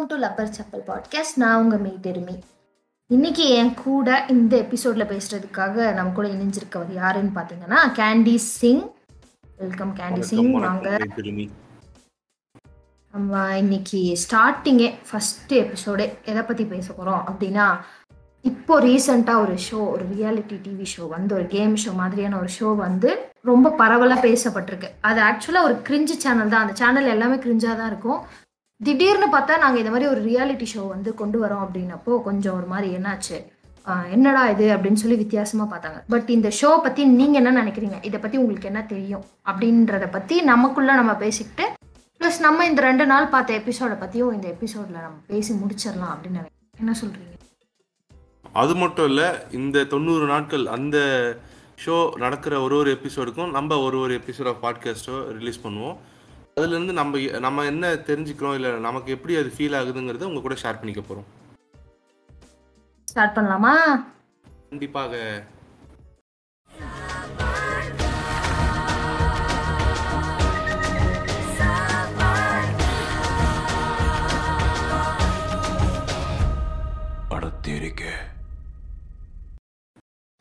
Welcome to Lubber Chappal podcast நான் உங்க மெய் பெருமை. இன்னைக்கு என் கூட இந்த எபிசோட்ல பேசுறதுக்காக நம்ம கூட இணைஞ்சிருக்கவர் யாருன்னு பாத்தீங்கன்னா Candy Singh welcome Candy Singh வாங்க. நம்ம இன்னைக்கு ஸ்டார்டிங்கே ஃபர்ஸ்ட் எபிசோடே எதை பத்தி பேச போறோம் அப்படின்னா இப்போ ரீசெண்டாக ஒரு ஷோ ஒரு ரியாலிட்டி டிவி ஷோ வந்து ஒரு கேம் ஷோ மாதிரியான ஒரு ஷோ வந்து ரொம்ப பரவலாக பேசப்பட்டிருக்கு. அது ஆக்சுவலாக ஒரு கிரிஞ்சு சேனல் தான். அந்த சேனல் எல்லாமே கிரிஞ்சாக தான் இருக்கும். திடீர்னு பார்த்தா நாங்கள் இந்த மாதிரி ஒரு ரியாலிட்டி ஷோ வந்து கொண்டு வரோம் அப்படின்னப்போ கொஞ்சம் ஒரு மாதிரி என்னாச்சு? என்னடா இது அப்படின்னு சொல்லி வித்தியாசமா பார்த்தாங்க. பட் இந்த ஷோ பத்தி நீங்க என்ன நினைக்கிறீங்க? இதை பத்தி உங்களுக்கு என்ன தெரியும்? அப்படின்றத பத்தி நமக்குள்ள நம்ம பேசிக்கிட்டு ப்ளஸ் நம்ம இந்த ரெண்டு நாள் பார்த்த எபிசோட பத்தியும் இந்த எபிசோட்ல நம்ம பேசி முடிச்சிடலாம் அப்படின்னு நினைக்கிறேன். என்ன சொல்றீங்க? அது மட்டும் இல்லை இந்த தொண்ணூறு நாட்கள் அந்த ஷோ நடக்கிற ஒரு ஒரு எபிசோடுக்கும் நம்ம ஒரு ஒரு எபிசோட் ஆஃப் பாட்காஸ்ட்டோ ரிலீஸ் பண்ணுவோம். அதுலேருந்து நம்ம நம்ம என்ன தெரிஞ்சுக்கிறோம் இல்லை நமக்கு எப்படி அது ஃபீல் ஆகுதுங்கிறத உங்க கூட ஷேர் பண்ணிக்க போகிறோம் ஸ்டார்ட் பண்ணலாமா? கண்டிப்பாக.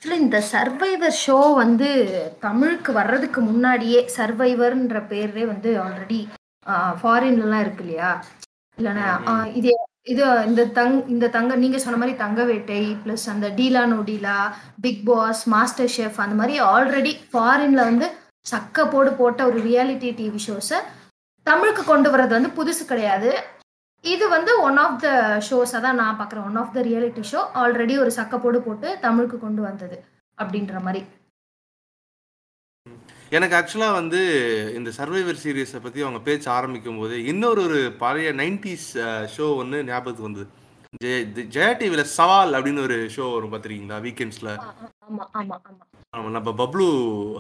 ஆக்சுவலி இந்த சர்வைவர் ஷோ வந்து தமிழுக்கு வர்றதுக்கு முன்னாடியே சர்வைவர்ன்ற பேரே வந்து ஆல்ரெடி ஃபாரின்லலாம் இருக்கு இல்லையா? இல்லைன்னா இதே இது இது இந்த தங் இந்த தங்க நீங்க சொன்ன மாதிரி தங்க வேட்டை ப்ளஸ் அந்த டீலா நொடிலா பிக் பாஸ் மாஸ்டர் ஷெஃப் அந்த மாதிரி ஆல்ரெடி ஃபாரின்ல வந்து சக்க போடு போட்ட ஒரு ரியாலிட்டி டிவி ஷோஸை தமிழுக்கு கொண்டு வர்றது வந்து புதுசு கிடையாது. இது வந்து ஒன் ஆஃப் த ஷோஸ் தான் நான் பார்க்குறேன். One of the reality show already ஒரு சக்கப்போடு போட்டு தமிழுக்கு கொண்டு வந்தது அப்படின்ற மாதிரி. எனக்கு ஆக்சுவலாக வந்து இந்த சர்வைவர் சீரியஸை பற்றி அவங்க பேச்ச ஆரம்பிக்கும் போது இன்னொரு ஒரு பழைய நைன்டிஸ் ஷோ ஒன்று ஞாபகத்துக்கு வந்தது. ஜெய ஜெயா டிவியில் சவால் அப்படின்னு ஒரு ஷோ வரும் பார்த்துருக்கீங்களா? வீக்கெண்ட்ஸில் ஆமா ஆமா ஆமா. ஆமாம் நம்ம பப்ளு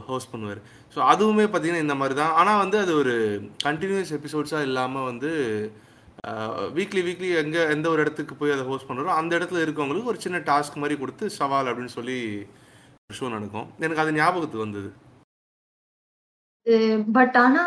ஹோஸ்ட் பண்ணுவார். ஸோ அதுவுமே பார்த்தீங்கன்னா இந்த மாதிரி தான். ஆனால் வந்து அது ஒரு கண்டினியூஸ் எபிசோட்ஸாக இல்லாமல் வந்து வீக்லி வீக்லி எங்கே எந்த ஒரு இடத்துக்கு போய் அதை ஹோஸ்ட் பண்ணுறோம் அந்த இடத்துல இருக்கவங்களுக்கு ஒரு சின்ன டாஸ்க் மாதிரி கொடுத்து சவால் அப்படின்னு சொல்லி ஷோ நடக்கும். எனக்கு அது ஞாபகத்துக்கு வந்தது. பட் ஆனா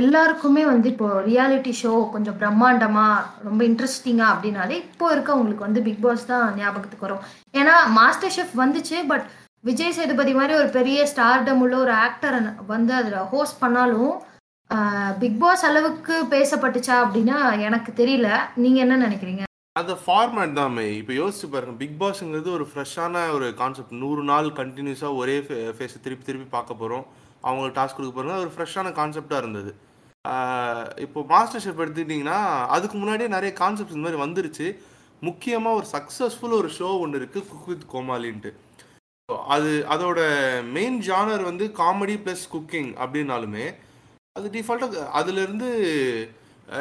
எல்லாருக்குமே வந்து இப்போ ரியாலிட்டி ஷோ கொஞ்சம் பிரம்மாண்டமா ரொம்ப இன்ட்ரெஸ்டிங்கா அப்படின்னாலே இப்போ இருக்கவங்களுக்கு வந்து பிக் பாஸ் தான் ஞாபகத்துக்கு வரும். ஏன்னா மாஸ்டர் ஷெஃப் வந்துச்சு பட் விஜய் சேதுபதி மாதிரி ஒரு பெரிய ஸ்டார்டம் உள்ள ஒரு ஆக்டர் வந்து அதில் ஹோஸ்ட் பண்ணாலும் பிக் பாஸ் அளவுக்கு பேசப்பட்டுச்சா அப்படின்னா எனக்கு தெரியல. நீங்க என்ன நினைக்கிறீங்க? அது ஃபார்மேட் தான் இப்போ யோசிச்சு பாருங்க பிக் பாஸ்ங்கிறது ஒரு ஃப்ரெஷ்ஷான ஒரு கான்செப்ட் நூறு நாள் கண்டினியூஸாக ஒரே ஃபேஸை திருப்பி திருப்பி பார்க்க போகிறோம் அவங்களுக்கு டாஸ்க் கொடுக்க போகிறோம் அது ஒரு ஃப்ரெஷ்ஷான கான்செப்டாக இருந்தது. இப்போ மாஸ்டர் ஷெஃப் எடுத்துக்கிட்டிங்கன்னா அதுக்கு முன்னாடியே நிறைய கான்செப்ட்ஸ் இந்த மாதிரி வந்துருச்சு. முக்கியமாக ஒரு சக்ஸஸ்ஃபுல் ஒரு ஷோ ஒன்று இருக்குது குக் வித் கோமாலின்ட்டு அது அதோட மெயின் ஜானர் வந்து காமெடி ப்ளஸ் குக்கிங் அப்படின்னாலுமே அது டிஃபால்ட்டாக அதுலேருந்து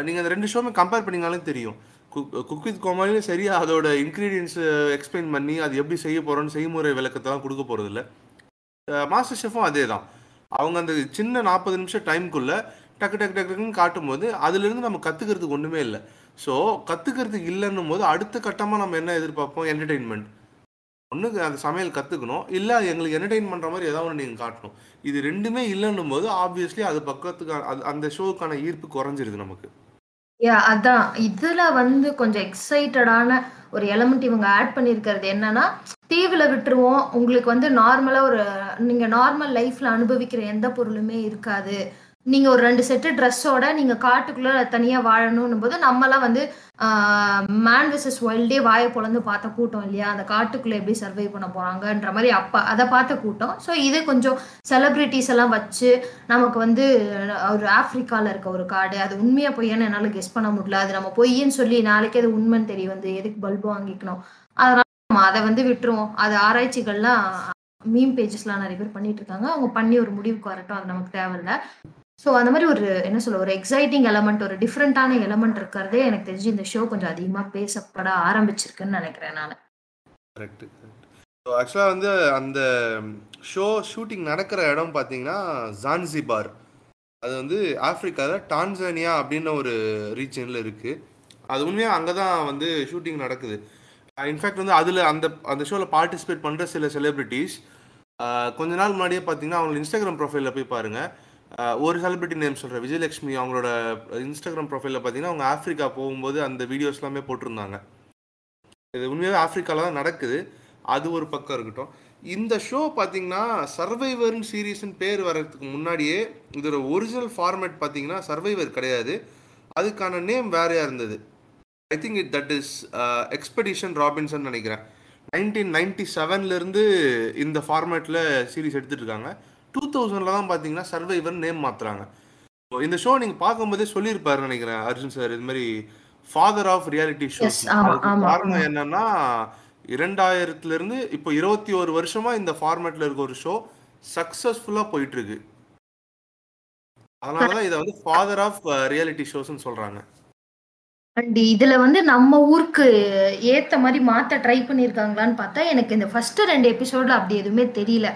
நீங்கள் அந்த ரெண்டு ஷோவுமே கம்பேர் பண்ணிங்கனாலும் தெரியும். குக் குக் வித் கோமாளியும் சரி அதோட இன்க்ரீடியன்ஸ் எக்ஸ்பிளைன் பண்ணி அது எப்படி செய்ய போகிறோன்னு செய்முறை விளக்கத்தெல்லாம் கொடுக்க போகிறதில்ல மாஸ்டர் ஷெஃபும் அதே தான் அவங்க அந்த சின்ன நாற்பது நிமிஷம் டைம்குள்ளே டக்கு டக்கு டக்கு டக்குன்னு காட்டும்போது அதுலேருந்து நம்ம கற்றுக்கிறதுக்கு ஒன்றுமே இல்லை. ஸோ கற்றுக்கிறதுக்கு இல்லைன்னும் போது அடுத்த கட்டமாக நம்ம என்ன எதிர்பார்ப்போம்? என்டர்டெயின்மெண்ட் ஒன்று அந்த சமையல் கற்றுக்கணும் இல்லை அது எங்களுக்கு என்டர்டெயின் பண்ணுற மாதிரி ஏதாவது ஒன்று நீங்கள் காட்டணும். இது ரெண்டுமே இல்லைன்னும் போது ஆப்வியஸ்லி அது பக்கத்துக்கு அது அந்த ஷோவுக்கான ஈர்ப்பு குறைஞ்சிருது நமக்கு. யா அதான். இதுல வந்து கொஞ்சம் எக்ஸைட்டடான ஒரு எலமெண்ட் இவங்க ஆட் பண்ணியிருக்கிறது என்னன்னா டிவியில் விட்டுருவோம். உங்களுக்கு வந்து நார்மலா ஒரு நீங்க நார்மல் லைஃப்ல அனுபவிக்கிற எந்த பொருளுமே இருக்காது. நீங்க ஒரு ரெண்டு செட்டு ட்ரெஸ்ஸோட நீங்க காட்டுக்குள்ள தனியா வாழணும் போது நம்மலாம் வந்து மேன் விசஸ் வைல்டே வாயை பொழந்து பார்த்த கூட்டம் இல்லையா? அந்த காட்டுக்குள்ள எப்படி சர்வை பண்ண போறாங்கன்ற மாதிரி அப்ப அதை பார்த்த கூட்டம். ஸோ இது கொஞ்சம் செலிபிரிட்டிஸ் எல்லாம் வச்சு நமக்கு வந்து ஒரு ஆப்பிரிக்கால இருக்க ஒரு காடு அது உண்மையா பொய்யான்னு என்னால கெஸ் பண்ண முடியல. அது நம்ம பொய்யன்னு சொல்லி நாளைக்கு அது உண்மைன்னு தெரிய வந்து எதுக்கு பல்பு வாங்கிக்கணும்? அதனால நம்ம அதை வந்து விட்டுருவோம். அது ஆராய்ச்சிகள்லாம் மீம் பேஜஸ்லாம் நிறைய பேர் பண்ணிட்டு இருக்காங்க. அவங்க பண்ணி ஒரு முடிவுக்கு வரட்டும். அது நமக்கு தேவையில்ல. ஸோ அந்த மாதிரி ஒரு என்ன சொல்ல ஒரு எக்ஸைட்டிங் எலமெண்ட் ஒரு டிஃப்ரெண்டான எலமெண்ட் இருக்கிறதே எனக்கு தெரிஞ்சு இந்த ஷோ கொஞ்சம் அதிகமாக பேசப்பட ஆரம்பிச்சிருக்குன்னு நினைக்கிறேன் நான். கரெக்ட் ஸோ ஆக்சுவலாக வந்து அந்த ஷோ ஷூட்டிங் நடக்கிற இடம் பார்த்தீங்கன்னா ஜான்சிபார் அது வந்து ஆப்ரிக்காவில் டான்சானியா அப்படின்னு ஒரு ரீஜனில் இருக்குது அது உண்மையாக அங்கே தான் வந்து ஷூட்டிங் நடக்குது. Uh, இன்ஃபேக்ட் வந்து அதில் அந்த அந்த ஷோவில் பார்ட்டிசிபேட் பண்ணுற சில செலிப்ரிட்டிஸ் uh, கொஞ்ச நாள் முன்னாடியே பார்த்தீங்கன்னா அவங்க இன்ஸ்டாகிராம் ப்ரொஃபைலில் போய் பாருங்கள் ஒரு செலிபிரிட்டி நேம் சொல்கிறேன் விஜயலட்சுமி அவங்களோட இன்ஸ்டாகிராம் ப்ரொஃபைலில் பார்த்தீங்கன்னா அவங்க ஆஃப்ரிக்கா போகும்போது அந்த வீடியோஸ் எல்லாமே போட்டிருந்தாங்க. இது உண்மையாகவே ஆஃப்ரிக்காவில் தான் நடக்குது. அது ஒரு பக்கம் இருக்கட்டும். இந்த ஷோ பார்த்தீங்கன்னா சர்வைவர்னு சீரீஸ்னு பேர் வர்றதுக்கு முன்னாடியே இதோட ஒரிஜினல் ஃபார்மேட் பார்த்தீங்கன்னா சர்வைவர் கிடையாது. அதுக்கான நேம் வேறையாக இருந்தது? I think it that is Expedition Robinson நினைக்கிறேன். நைன்டீன் நைன்டி செவன்லேருந்து இந்த ஃபார்மேட்டில் சீரீஸ் எடுத்துகிட்டு இருக்காங்க. டூ தௌசண்டில் தான் பார்த்தீங்கன்னா சர்வைவர் நேம் மாற்றுறாங்க இந்த ஷோ நீங்கள் பார்க்கும்போதே சொல்லியிருப்பாரு நினைக்கிறேன் அர்ஜுன் சார் இது மாதிரி ஃபாதர் ஆஃப் ரியாலிட்டி ஆமா, காரணம். என்னன்னா இரண்டாயிரத்துல இருந்து இப்போ இருபத்தி ஒரு வருஷமா இந்த ஃபார்மேட்ல இருக்க ஒரு ஷோ சக்சஸ்ஃபுல்லா போயிட்டு இருக்கு அதனாலதான் இதை வந்து ஃபாதர் ஆஃப் ரியாலிட்டி ஷோஸ்னு சொல்றாங்க. அண்ட் இதுல வந்து நம்ம ஊருக்கு ஏத்த மாதிரி மாத்த ட்ரை பண்ணிருக்காங்களான்னு பார்த்தா எனக்கு இந்த ஃபர்ஸ்ட் ரெண்டு எபிசோட்ல அப்படி எதுவுமே தெரியல.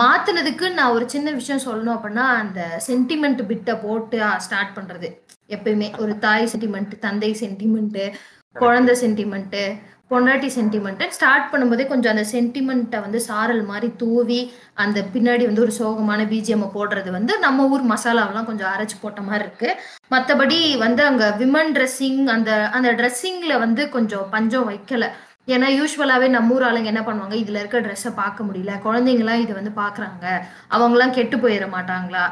மாத்துனதுக்கு நான் ஒரு சின்ன விஷயம் சொல்லணும் அப்படின்னா அந்த சென்டிமெண்ட் பிட்டை போட்டு ஸ்டார்ட் பண்றது. எப்பயுமே. ஒரு தாய் சென்டிமெண்ட் தந்தை சென்டிமெண்ட் குழந்தை சென்டிமெண்ட் பொண்டாட்டி சென்டிமெண்ட் ஸ்டார்ட் பண்ணும்போதே கொஞ்சம் அந்த சென்டிமெண்ட்டை வந்து சாரல் மாதிரி தூவி அந்த பின்னாடி வந்து ஒரு சோகமான பிஜிஎம் போடுறது வந்து நம்ம ஊர் மசாலாவெல்லாம் கொஞ்சம் அரைச்சு போட்ட மாதிரி இருக்கு. மற்றபடி வந்து அங்க விமன் ட்ரெஸ்ஸிங் அந்த அந்த ட்ரெஸ்ஸிங்ல வந்து கொஞ்சம் பஞ்சம் வைக்கல. ஏன்னா யூஸ்வலாவே நம்ம ஊர் ஆளுங்க என்ன பண்ணுவாங்க? இதுல இருக்க ட்ரெஸ்ஸை பார்க்க முடியல. குழந்தைங்களாம் இது வந்து பாக்குறாங்க அவங்களாம் கெட்டு போயிட மாட்டாங்களா?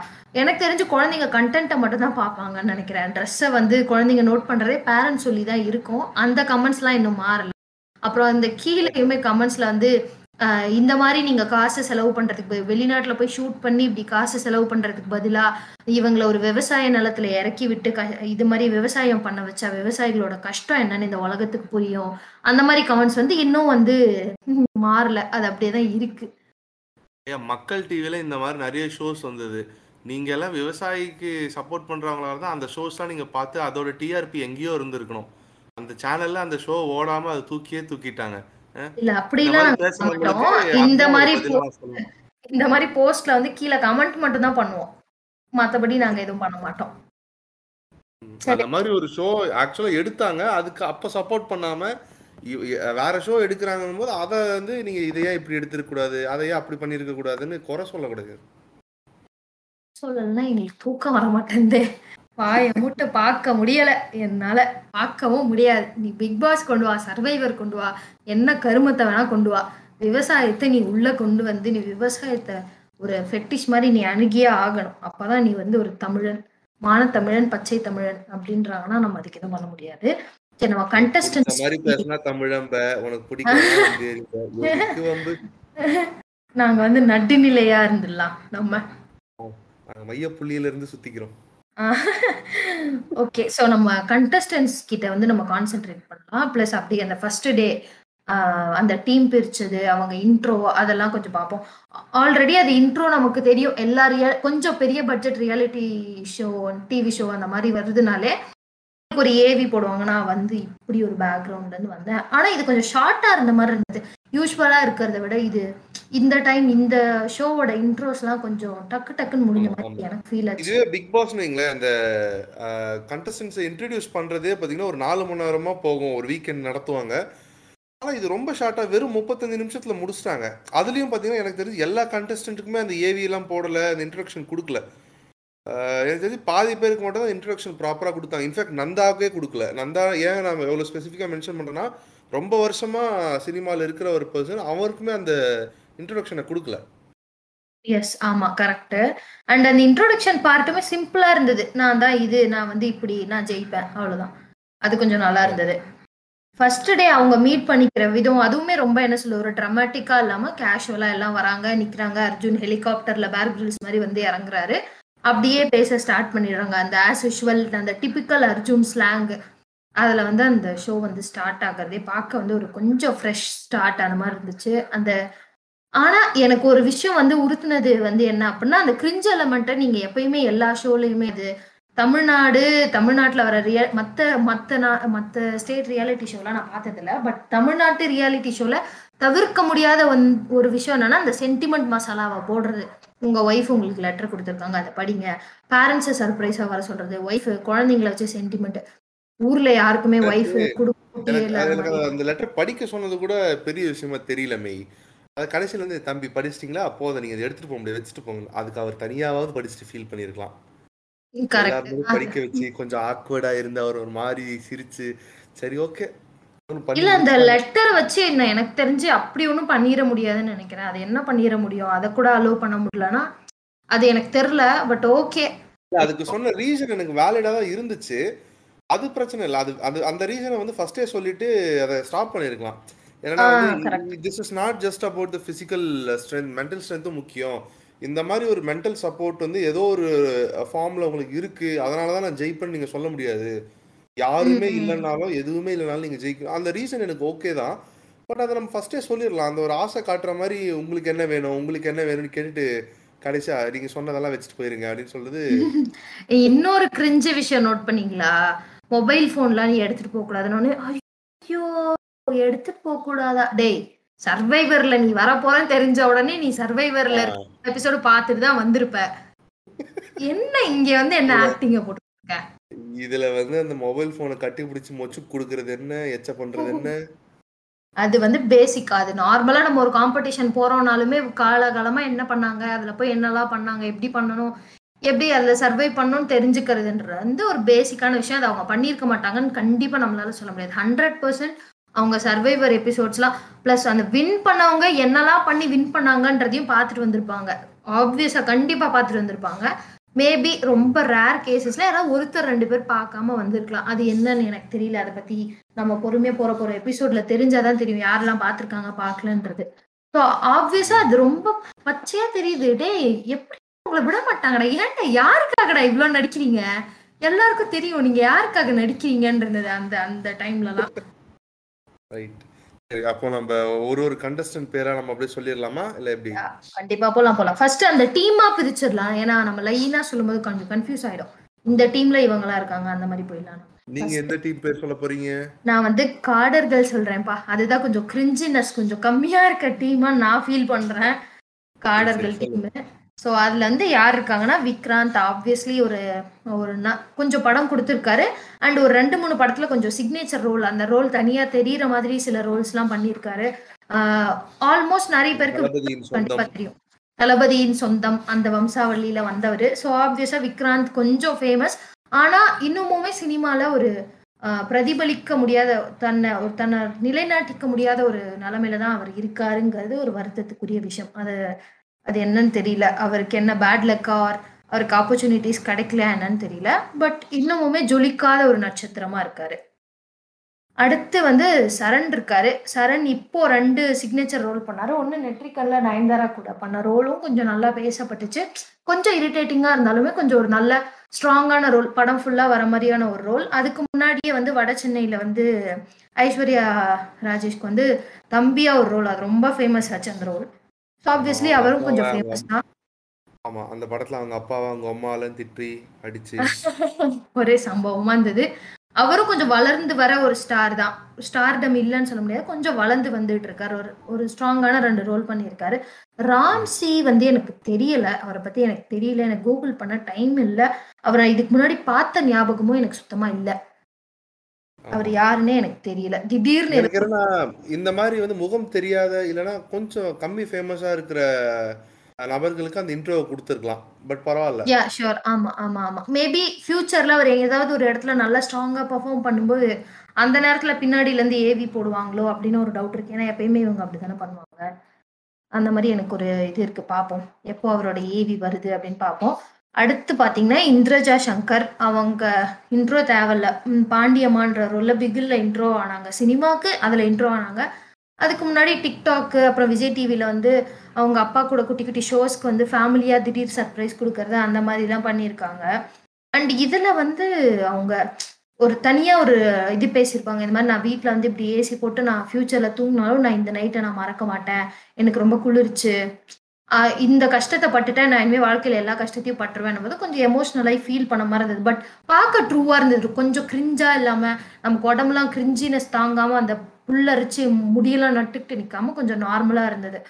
எனக்கு தெரிஞ்சு குழந்தைங்க கண்டென்ட்டை மட்டும் தான் பார்ப்பாங்கன்னு நினைக்கிறேன். ட்ரெஸ்ஸை வந்து குழந்தைங்க நோட் பண்றதே பேரண்ட்ஸ் சொல்லி தான் இருக்கும். அந்த கமெண்ட்ஸ்லாம் இன்னும் மாறல. அப்புறம் அந்த கீழேயுமே கமெண்ட்ஸ்ல வந்து இந்த மாதிரி நீங்க காசு செலவு பண்றதுக்கு பதி- வெளிநாட்டுல போய் ஷூட் பண்ணி இப்படி காசு செலவு பண்றதுக்கு பதிலா இவங்களை ஒரு விவசாய நிலத்துல இறக்கி விட்டு க இது மாதிரி விவசாயம் பண்ண வச்சா விவசாயிகளோட கஷ்டம் என்னன்னு இந்த உலகத்துக்கு புரியும். அந்த மாதிரி கமெண்ட்ஸ் வந்து இன்னும் வந்து மாறல. அது அப்படியே தான் இருக்கு. மக்கள் டிவில இந்த மாதிரி நிறைய ஷோஸ் வந்தது. நீங்க எல்லாம் விவசாயிக்கு சப்போர்ட் பண்றவங்களா தான் அந்த ஷோஸ்லாம் நீங்க பார்த்து அதோட டிஆர்பி எங்கேயோ இருந்திருக்கணும். அந்த சேனல்ல அந்த ஷோ ஓடாம அதை தூக்கியே தூக்கிட்டாங்க. இல்ல இந்த அப்படிலாம் இந்த மாதிரி இந்த மாதிரி போஸ்ட்ல வந்து கீழே கமெண்ட் மட்டும் தான் பண்ணுவோம். மத்தபடி நாங்க எதுவும் பண்ண மாட்டோம். அந்த மாதிரி ஒரு ஷோ ஆக்சுவலா எடுத்தாங்க. அதுக்கு அப்ப சப்போர்ட் பண்ணாம வேற ஷோ எடுக்கிறாங்கன்னு போது அதை வந்து நீங்க இதையே இப்படி எடுத்திருக்க கூடாது அதையே அப்படி பண்ணிருக்க கூடாதுன்னு குறை சொல்லக்கூடாது. சொல்லலைன்னா எங்களுக்கு தூக்கம் வர மாட்டேங்குது. வாயை மூட்டை பார்க்க முடியல. என்னால பார்க்கவும் முடியாது. நீ பிக் பாஸ் கொண்டு வா சர்வைவர் கொண்டு வா என்ன கருமத்தை வேணா கொண்டு வா. விவசாயத்தை நீ உள்ள கொண்டு வந்து நீ விவசாயத்தை ஒரு ஃபெட்டிஷ் மாதிரி நீ அணுகியே ஆகணும். அப்பதான் நீ வந்து ஒரு தமிழன் மானத்தமிழன் பச்சை தமிழன் அப்படின்றாங்கன்னா நம்ம அதுக்கு எதுவும் பண்ண முடியாது. சரி நம்ம கண்டஸ்டன்ஸ் மாதிரி பேசினா தமிழம்ப உனக்கு நாங்க வந்து நடுநிலையா இருந்துடலாம் நம்ம. மைய புள்ளியில இருந்து சுத்திக்கிறோம். ஓகே ஸோ நம்ம கண்டஸ்டன்ஸ் கிட்ட வந்து நம்ம கான்சென்ட்ரேட் பண்ணலாம். ப்ளஸ் அப்படி அந்த ஃபர்ஸ்ட் டே அந்த டீம் பிரிச்சது அவங்க இன்ட்ரோ அதெல்லாம் கொஞ்சம் பார்ப்போம். ஆல்ரெடி அது இன்ட்ரோ நமக்கு தெரியும். எல்லா ரியா கொஞ்சம் பெரிய budget reality show TV show அந்த மாதிரி வருதுனாலே ஒரு ஏவி போடுவாங்க. நான் வந்து இப்படி ஒரு பேக்ரவுண்ட்ல இருந்து வந்தேன். ஆனா இது கொஞ்சம் ஷார்ட்டா இருந்த மாதிரி இருந்தது. யூஸ்வலா இருக்கிறத விட இது இந்த டைம் இந்த ஷோவோட இன்ட்ரோஸ்லாம் கொஞ்சம் டக்கு டக்குன்னு முடிஞ்ச மாதிரி. எனக்கு ஃபீல் ஆச்சு. இதுவே பிக் பாஸ் வைங்களேன். அந்த கண்டஸ்டன்ஸை இன்ட்ரடியூஸ் பண்றதே பாத்தீங்கன்னா ஒரு நாலு மணி நேரமா போகும். ஒரு வீக்கெண்ட் நடத்துவாங்க. ஆனா இது ரொம்ப ஷார்ட்டா வெறும் முப்பத்தஞ்சு நிமிஷத்துல முடிச்சிட்டாங்க. அதுலயும் பாத்தீங்கன்னா எனக்கு தெரிஞ்சு எல்லா கண்டஸ்டன்ட்டுக்குமே அந்த ஏவி எல்லாம் போடல அந்த இன்ட்ரடக்ஷன் கொடுக்கல. எனக்கு தெரிஞ்சு பாதி பேருக்கு மட்டும் தான் இன்ட்ரடக்ஷன் ப்ராப்பராக கொடுத்தாங்க. இன்ஃபேக்ட் நந்தாவுக்கே கொடுக்கல. நந்தா ஏன் நான் எவ்வளோ ஸ்பெசிஃபிக்காக மென்ஷன் பண்ணுறேன்னா ரொம்ப வருஷமா சினிமாவில் இருக்கிற ஒரு பர்சன் அவருக்குமே அந்த இன்ட்ரடக்ஷனை கொடுக்கல. எஸ் ஆமா கரெக்ட் அண்ட் அந்த இன்ட்ரோடக்ஷன் பார்ட்டுமே சிம்பிளா இருந்தது. நான் தான் இது நான் வந்து இப்படி நான் ஜெயிப்பேன் அவ்வளவுதான். அது கொஞ்சம் நல்லா இருந்தது. ஃபர்ஸ்ட் டே அவங்க மீட் பண்ணிக்கிற விதம் அதுவுமே ரொம்ப என்ன சொல்ல ஒரு ட்ரமாட்டிக்கா இல்லாம கேஷுவலா எல்லாம் வராங்க நிக்கிறாங்க. அர்ஜுன் ஹெலிகாப்டர்ல பேர் கிரில்ஸ் மாதிரி வந்து இறங்குறாரு. அப்படியே பேச ஸ்டார்ட் பண்ணிடுறாங்க. அந்த ஆஸ் யூஷுவல் அந்த டிபிக்கல் அர்ஜுன் ஸ்லாங் அதுல வந்து அந்த ஷோ வந்து ஸ்டார்ட் ஆகுறதே பார்க்க வந்து ஒரு கொஞ்சம் ஃப்ரெஷ் ஸ்டார்ட் ஆன மாதிரி இருந்துச்சு. அந்த ஆனா எனக்கு ஒரு விஷயம் வந்து உறுத்துனது வந்து என்ன அப்படின்னா அந்த கிரிஞ்ச் எலமெண்ட்டை நீங்க எப்பயுமே எல்லா ஷோலையுமே இது தமிழ்நாடு தமிழ்நாட்டுல வர ரியா மத்த மத்த நா மத்த ஸ்டேட் ரியாலிட்டி ஷோலாம் நான் பார்த்ததில்ல. பட் தமிழ்நாட்டு ரியாலிட்டி ஷோல தவிர்க்க முடியாத ஒன் ஒரு விஷயம் என்னன்னா அந்த சென்டிமெண்ட் மசாலாவை போடுறது. உங்க ஒய்ஃப் உங்களுக்கு லெட்டர் கொடுத்துருக்காங்க அதை படிங்க. பேரண்ட்ஸை சர்ப்ரைஸா வர சொல்றது. ஒய்ஃப் குழந்தைங்கள வச்சு சென்டிமெண்ட் ஊர்ல யாருக்குமே ஒய்ஃப் அது அந்த லெட்டர் படிக்க சொன்னது கூட பெரிய விஷயமா தெரியல மெய் அது கடைசியில வந்து தம்பி படிச்சிட்டீங்களா? போதும். நீங்க இதை எடுத்துட்டு போக முடியாது. வச்சுட்டு போங்க. அதுக்கு அவர் தனியாவது படிச்சுட்டு ஃபீல் பண்ணியிருக்கலாம். கரெக்ட் எல்லாருமே படிக்க வச்சு கொஞ்சம் ஆக்வர்டா இருந்து அவர் ஒரு மாதிரி சிரிச்சு சரி ஓகே இல்ல அந்த லெட்டரை வச்சு என்ன எனக்கு தெரிஞ்சு அப்படி ஒண்ணும் பண்ணிட முடியாதுன்னு நினைக்கிறேன். அது என்ன பண்ணிட முடியும்? அதை கூட அலோவ் பண்ண முடியலன்னா அது எனக்கு தெரியல பட் ஓகே அதுக்கு சொன்ன ரீசன் எனக்கு வேலிடா தான் இருந்துச்சு. அது பிரச்சனை இல்லை. அது அது அந்த ரீசனை வந்து ஃபர்ஸ்டே சொல்லிட்டு அதை ஸ்டாப் பண்ணிருக்கலாம். ஏன்னா வந்து. This is not just about the physical strength mental ஸ்ட்ரென்த்தும் முக்கியம். இந்த மாதிரி ஒரு மென்டல் சப்போர்ட் வந்து ஏதோ ஒரு ஃபார்ம்ல உங்களுக்கு இருக்கு. அதனால தான் நான் ஜெயிப்பேன்னு நீங்க சொல்ல முடியாது. யாருமே. இல்லைனாலும் எதுவுமே இல்லைனாலும் நீங்க ஜெயிக்கணும். அந்த ரீசன் எனக்கு ஓகே தான். பட் அதை நம்ம ஃபர்ஸ்டே சொல்லிடலாம். அந்த ஒரு ஆசை காட்டுற மாதிரி உங்களுக்கு என்ன வேணும் உங்களுக்கு என்ன வேணும்னு கேட்டுட்டு கடைசியா நீங்க சொன்னதெல்லாம் வச்சுட்டு போயிருங்க அப்படின்னு சொல்றது இன்னொரு கிரிஞ்ச விஷயம் நோட் பண்ணீங்களா? மொபைல் போன்லாம் நீ எடுத்துட்டு போக கூடாதுன்னு ஐயோ எடுத்துட்டு போக கூடாதா டேய் சர்வைவர்ல நீ வர போறேன்னு தெரிஞ்ச உடனே நீ சர்வைவர்ல எபிசோடு பார்த்துட்டு தான் வந்திருப்ப. என்ன இங்க வந்து என்ன ஆக்டிங்க போட்டு இதுல வந்து அந்த மொபைல் போனை கட்டி பிடிச்சி மொச்சு குடுக்கறது என்ன? எச்ச பண்றது என்ன? அது வந்து பேசிக் அது நார்மலா நம்ம ஒரு காம்படிஷன் போறோம்னாலுமே காலகாலமா என்ன பண்ணாங்க? அதுல போய் என்னெல்லாம் பண்ணாங்க? எப்படி பண்ணணும்? எப்படி அதுல சர்வை பண்ணணும்னு தெரிஞ்சுக்கிறதுன்றது வந்து ஒரு பேசிக்கான விஷயம். அதை அவங்க பண்ணியிருக்க மாட்டாங்கன்னு கண்டிப்பா நம்மளால சொல்ல முடியாது. ஹண்ட்ரட் பர்சன்ட் அவங்க சர்வைவர் எபிசோட்ஸ்லாம் ப்ளஸ் அந்த வின் பண்ணவங்க என்னெல்லாம் பண்ணி வின் பண்ணாங்கன்றதையும் பார்த்துட்டு வந்திருப்பாங்க. ஆப்வியஸா கண்டிப்பா பார்த்துட்டு வந்திருப்பாங்க. மேபி ரொம்ப ரேர் கேசஸ்ல யாராவது ஒருத்தர் ரெண்டு பேர் பார்க்காம வந்திருக்கலாம். அது என்னன்னு எனக்கு தெரியல. அதை பத்தி நம்ம பொறுமையா போற போற எபிசோட்ல தெரிஞ்சாதான் தெரியும். யாரெல்லாம் பார்த்துருக்காங்க பார்க்கலன்றது. ஸோ ஆப்வியஸா அது ரொம்ப பச்சையா தெரியுது. டேய் எப்படி உங்களை விட மாட்டாங்கடா? ஏன்டா யாருக்காகடா இவ்வளோ நடிக்கிறீங்க? எல்லாருக்கும் தெரியும். நீங்க யாருக்காக நடிக்கிறீங்கன்றது அந்த அந்த டைம்லலாம் ரைட் சரி அப்போ நம்ம ஒரு ஒரு கண்டஸ்டன்ட் பேரா நம்ம அப்படியே சொல்லிடலாமா? இல்ல எப்படி? கண்டிப்பா போலாம் போலாம். ஃபர்ஸ்ட் அந்த டீமா பிரிச்சிடலாம். ஏன்னா நம்ம லைனா சொல்லும்போது கொஞ்சம் கன்ஃபியூஸ் ஆயிடும். இந்த டீம்ல இவங்களா இருக்காங்க அந்த மாதிரி போயிடலாம். நீங்க எந்த டீம் பேர் சொல்ல போறீங்க? நான் வந்து காடர்கள் சொல்றேன்ப்பா. அதுதான் கொஞ்சம் கிரிஞ்சினஸ் கொஞ்சம் கம்மியா இருக்க டீமா நான் ஃபீல் பண்றேன். காடர்கள் டீம் ஸோ அதுல இருந்து யார் இருக்காங்கன்னா விக்ராந்த் ஆப்வியஸ்லி ஒரு ஒரு ந- கொஞ்சம் படம் கொடுத்துருக்காரு. அண்ட் ஒரு ரெண்டு மூணு படத்துல கொஞ்சம் சிக்னேச்சர் ரோல் அந்த ரோல் தனியா தெரியற மாதிரி சில ரோல்ஸ் எல்லாம் பண்ணியிருக்காரு. ஆல்மோஸ்ட் நிறைய பேருக்கு தளபதியின் கண்டிப்பா சொந்தம் தெரியும். தளபதியின் சொந்தம் அந்த வம்சாவளியில வந்தவர். ஸோ ஆப்வியஸா விக்ராந்த் கொஞ்சம் ஃபேமஸ் ஆனா இன்னுமுமே சினிமால ஒரு ஆஹ், பிரதிபலிக்க முடியாத தன்னை ஒரு தன்னை நிலைநாட்டிக்க முடியாத ஒரு நிலைமையில தான் அவர் இருக்காருங்கிறது ஒரு வருத்தத்துக்குரிய விஷயம். அது அது என்னன்னு தெரியல. அவருக்கு என்ன பேட் லக்கா அவருக்கு ஆப்பர்ச்சுனிட்டிஸ் கிடைக்கல என்னன்னு தெரியல. பட் இன்னமுமே ஜொலிக்காத ஒரு நட்சத்திரமா இருக்காரு. அடுத்து வந்து சரண் இருக்காரு. சரண் இப்போ ரெண்டு சிக்னேச்சர் ரோல் பண்ணாரு. ஒன்னு நெட்ரிக்கல்ல நயன்தாரா கூட பண்ண ரோலும் கொஞ்சம் நல்லா பேசப்பட்டுச்சு. கொஞ்சம் இரிட்டேட்டிங்கா இருந்தாலுமே கொஞ்சம் ஒரு நல்ல ஸ்ட்ராங்கான ரோல் படம் ஃபுல்லா வர மாதிரியான ஒரு ரோல் அதுக்கு முன்னாடியே வந்து வட சென்னையில வந்து ஐஸ்வர்யா ராஜேஷ்க்கு வந்து தம்பியா ஒரு ரோல் அது ரொம்ப ஃபேமஸ் ஆச்சு அந்த ரோல் ஸோ ஆப்வியஸ்லி அவரும் கொஞ்சம் ஃபேமஸ் தான். ஆமா அந்த படத்துல அவங்க அப்பாவை அவங்க அம்மாவெல்லாம் திட்டி அடிச்சு. ஒரே சம்பவமா இருந்தது. அவரும் கொஞ்சம் வளர்ந்து வர ஒரு ஸ்டார் தான். ஸ்டார்டம் இல்லைன்னு சொல்ல முடியாது. கொஞ்சம் வளர்ந்து வந்துட்டு இருக்காரு. ஒரு ஒரு ஸ்ட்ராங்கான ரெண்டு ரோல் பண்ணியிருக்காரு. ராம்சி வந்து எனக்கு தெரியல. அவரை பத்தி எனக்கு தெரியல. எனக்கு கூகுள் பண்ண டைம் இல்லை. அவரை இதுக்கு முன்னாடி பார்த்த ஞாபகமும் எனக்கு சுத்தமா இல்லை. அவர். யாருன்னே எனக்கு தெரியல. திடீர்னு எனக்கு இந்த மாதிரி வந்து முகம் தெரியாத இல்லைன்னா கொஞ்சம் கம்மி ஃபேமஸா இருக்கிற நபர்களுக்கு அந்த இன்ட்ரோவை கொடுத்துருக்கலாம். பட் பரவாயில்ல. யா ஷூர் ஆமா ஆமா ஆமா. மேபி ஃபியூச்சர்ல அவர் ஏதாவது ஒரு இடத்துல நல்லா ஸ்ட்ராங்கா பெர்ஃபார்ம் பண்ணும்போது அந்த நேரத்துல பின்னாடில இருந்து ஏவி போடுவாங்களோ அப்படின்னு ஒரு டவுட் இருக்கு. ஏன்னா எப்பயுமே இவங்க அப்படித்தானே பண்ணுவாங்க. அந்த மாதிரி எனக்கு ஒரு இது இருக்கு. பார்ப்போம். எப்போ அவரோட ஏவி வருது அப்படின்னு பார்ப்போம். அடுத்து பார்த்தீங்கன்னா இந்திரஜா சங்கர். அவங்க இன்ட்ரோ தேவையில்ல. பாண்டியம்மான்ற ரோல்ல பிகில்ல இன்ட்ரோ ஆனாங்க. சினிமாவுக்கு அதில் இன்ட்ரோ ஆனாங்க. அதுக்கு முன்னாடி டிக்டாக்கு அப்புறம் விஜய் டிவியில் வந்து அவங்க அப்பா கூட குட்டி குட்டி ஷோஸ்க்கு வந்து ஃபேமிலியாக திடீர் சர்ப்ரைஸ் கொடுக்கறது அந்த மாதிரிலாம் பண்ணியிருக்காங்க. அண்ட் இதில் வந்து அவங்க ஒரு தனியாக ஒரு இது பேசியிருப்பாங்க. இந்த மாதிரி நான் வீட்டில் வந்து இப்படி ஏசி போட்டு நான் ஃப்யூச்சரில் தூங்கினாலும் நான் இந்த நைட்டை நான் மறக்க மாட்டேன். எனக்கு ரொம்ப குளிர்ச்சு. இந்த கஷ்டத்தை பட்டுட்டேன் நான் இனிமேல் வாழ்க்கையில் எல்லா கஷ்டத்தையும் பட்டுருவேன் போது கொஞ்சம் எமோஷ்னலாக ஃபீல் பண்ண மாதிரி இருந்தது. பட் பார்க்க ட்ரூவாக இருந்தது. கொஞ்சம் கிரிஞ்சாக இல்லாமல் நமக்கு உடம்புலாம் கிரிஞ்சினஸ் தாங்காமல் அந்த புல்லரிச்சு முடியெல்லாம் நட்டுக்கிட்டு நிற்காம கொஞ்சம் நார்மலாக இருந்தது.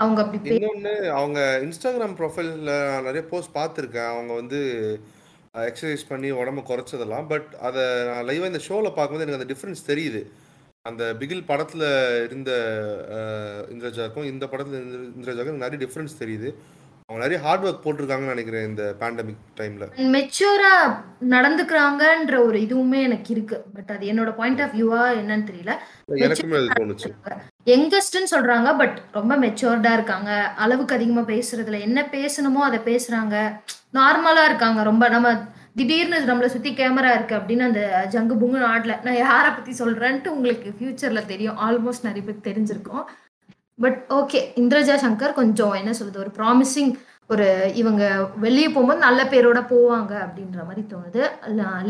அவங்க அப்படி இன்னொன்று அவங்க இன்ஸ்டாகிராம் ப்ரொஃபைலில் நிறைய போஸ்ட் பார்த்துருக்கேன். அவங்க வந்து எக்ஸசைஸ் பண்ணி உடம்ப குறைச்சதெல்லாம். பட் அதை நான் லைவாக இந்த ஷோவில் பார்க்கும்போது எனக்கு அந்த டிஃப்ரென்ஸ் தெரியுது. அந்த பிகில் படத்துல இருந்த அஹ், இந்திரஜாக்கும் இந்த படத்துல இருந்த இந்திரஜாக்கும் நிறைய டிஃப்ரென்ஸ் தெரியுது. அவங்க நிறைய ஹார்ட் ஒர்க் போட்டிருக்காங்கன்னு நினைக்கிறேன் இந்த பேண்டமிக் டைம்ல மெச்சூரா நடந்துக்கிறாங்கன்ற ஒரு இதுவுமே எனக்கு இருக்கு. பட் அது என்னோட பாயிண்ட் ஆஃப் வியூவா என்னன்னு தெரியல. எனக்குமே அது தோணுச்சு. யங்கஸ்ட்னு சொல்றாங்க பட் ரொம்ப மெச்சூர்டா இருக்காங்க. அளவுக்கு அதிகமா பேசுறதுல என்ன பேசணுமோ அதை பேசுறாங்க. நார்மலா இருக்காங்க. ரொம்ப நம்ம திடீர்னு நம்மளை சுத்தி கேமரா இருக்கு அப்படின்னு அந்த ஜங்கு புங்கு ஆடல நான் யாரை பத்தி சொல்றேன்ட்டு உங்களுக்கு ஃபியூச்சர்ல தெரியும். ஆல்மோஸ்ட் நிறைய பேருக்கு தெரிஞ்சிருக்கும். பட் ஓகே இந்திரஜா சங்கர் கொஞ்சம் என்ன சொல்றது ஒரு ப்ராமிசிங் ஒரு இவங்க வெளியே போகும்போது நல்ல பேரோட போவாங்க அப்படின்ற மாதிரி தோணுது.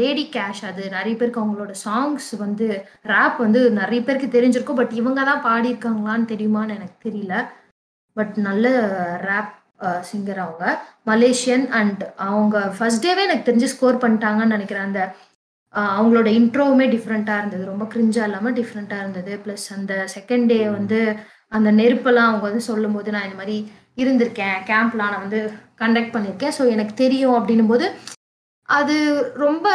லேடி கேஷ் அது நிறைய பேருக்கு அவங்களோட சாங்ஸ் வந்து ரேப் வந்து நிறைய பேருக்கு தெரிஞ்சிருக்கும். பட் இவங்க தான் பாடியிருக்காங்களான்னு தெரியுமான்னு எனக்கு தெரியல. பட் நல்ல ரேப் சிங்கர் அவங்க மலேசியன் அண்ட் அவங்க ஃபர்ஸ்ட் டேவே எனக்கு தெரிஞ்சு ஸ்கோர் பண்ணிட்டாங்கன்னு நினைக்கிறேன். அந்த அவங்களோட இன்ட்ரோவுமே டிஃப்ரெண்ட்டாக இருந்தது. ரொம்ப கிரிஞ்சா இல்லாமல் டிஃப்ரெண்ட்டாக இருந்தது. ப்ளஸ் அந்த செகண்ட் டே வந்து அந்த நெருப்பெல்லாம் அவங்க வந்து சொல்லும் போது நான் இந்த மாதிரி இருந்திருக்கேன். கேம்ப்லாம் நான் வந்து கண்டக்ட் பண்ணியிருக்கேன். ஸோ எனக்கு தெரியும் அப்படின்னும் போது அது ரொம்ப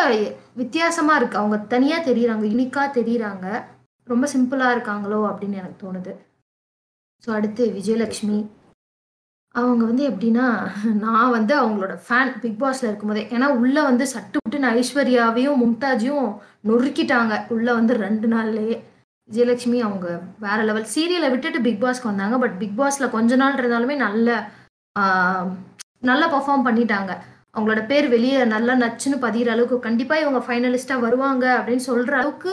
வித்தியாசமா இருக்கு. அவங்க தனியா தெரியுறாங்க யூனிக்கா தெரியுறாங்க. ரொம்ப சிம்பிளா இருக்காங்களோ அப்படின்னு எனக்கு தோணுது. ஸோ அடுத்து விஜயலட்சுமி. அவங்க வந்து எப்படின்னா நான் வந்து அவங்களோட ஃபேன் பிக் பாஸ்ல இருக்கும்போதே ஏன்னா உள்ள வந்து சட்டு புட்டுன்னு ஐஸ்வர்யாவையும் மும்தாஜையும் நொறுக்கிட்டாங்க. உள்ள வந்து ரெண்டு நாள்லயே. விஜயலட்சுமி அவங்க வேற லெவல் சீரியலை விட்டுட்டு பிக் பாஸ்க்கு வந்தாங்க பட் பிக் பாஸ்ல கொஞ்ச நாள் இருந்தாலுமே நல்ல ஆஹ், நல்லா பெர்ஃபார்ம் பண்ணிட்டாங்க. அவங்களோட பேர் வெளியே நல்லா நச்சுன்னு பதிகிற அளவுக்கு கண்டிப்பா இவங்க ஃபைனலிஸ்டா வருவாங்க அப்படின்னு சொல்ற அளவுக்கு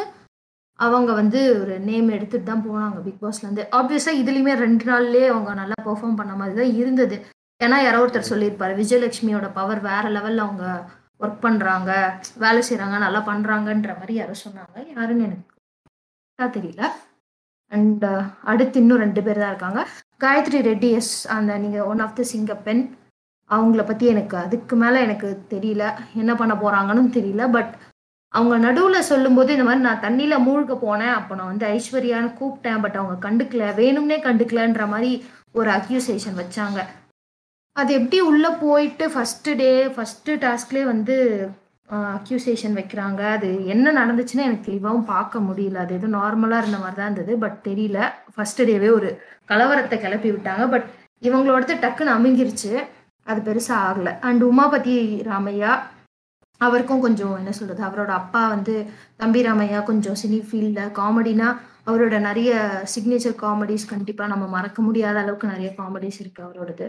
அவங்க வந்து ஒரு நேம் எடுத்துட்டு தான் போனாங்க பிக் பாஸ்லேருந்து ஆப்வியஸாக இதுலேயுமே ரெண்டு நாள்லேயே அவங்க நல்லா பெர்ஃபார்ம் பண்ண மாதிரி தான் இருந்தது. ஏன்னா யாரோ ஒருத்தர் சொல்லியிருப்பாரு விஜயலட்சுமியோட பவர் வேற லெவலில் அவங்க ஒர்க் பண்ணுறாங்க வேலை செய்கிறாங்க நல்லா பண்ணுறாங்கன்ற மாதிரி யாரோ சொன்னாங்க. யாருன்னு எனக்கு தெரியல. அண்ட் uh, அடுத்து இன்னும் ரெண்டு பேர் தான் இருக்காங்க. காயத்ரி ரெட்டி எஸ் அந்த நீங்கள் ஒன் ஆஃப் த சிங்க பெண். அவங்கள பற்றி எனக்கு அதுக்கு மேலே எனக்கு தெரியல. என்ன பண்ண போகிறாங்கன்னு தெரியல. பட் அவங்க நடுவில் சொல்லும்போது இந்த மாதிரி நான் தண்ணியில் மூழ்க போனேன் அப்போ நான் வந்து ஐஸ்வர்யான்னு கூப்பிட்டேன் பட் அவங்க கண்டுக்கல வேணும்னே கண்டுக்கலன்ற மாதிரி ஒரு அக்யூசேஷன் வச்சாங்க. அது எப்படி உள்ளே போயிட்டு ஃபஸ்ட்டு டே ஃபஸ்ட்டு டாஸ்க்லேயே வந்து அக்யூசேஷன் வைக்கிறாங்க. அது என்ன நடந்துச்சுன்னு எனக்கு தெளிவாகவும் பார்க்க முடியல. அது எதுவும் நார்மலாக இருந்த மாதிரி தான் இருந்தது பட் தெரியல. ஃபஸ்ட்டு டேவே ஒரு கலவரத்தை கிளப்பி விட்டாங்க பட் இவங்களோடது டக்குன்னு அமுங்கிருச்சு. அது பெருசாக ஆகலை. அண்ட் உமாபதி ராமையா அவருக்கும் கொஞ்சம் என்ன சொல்றது அவரோட அப்பா வந்து தம்பி ராமையா கொஞ்சம் சினி ஃபீல்டில் காமெடினா அவரோட நிறைய சிக்னேச்சர் காமெடிஸ் கண்டிப்பாக நம்ம மறக்க முடியாத அளவுக்கு நிறைய காமெடிஸ் இருக்கு அவரோடது.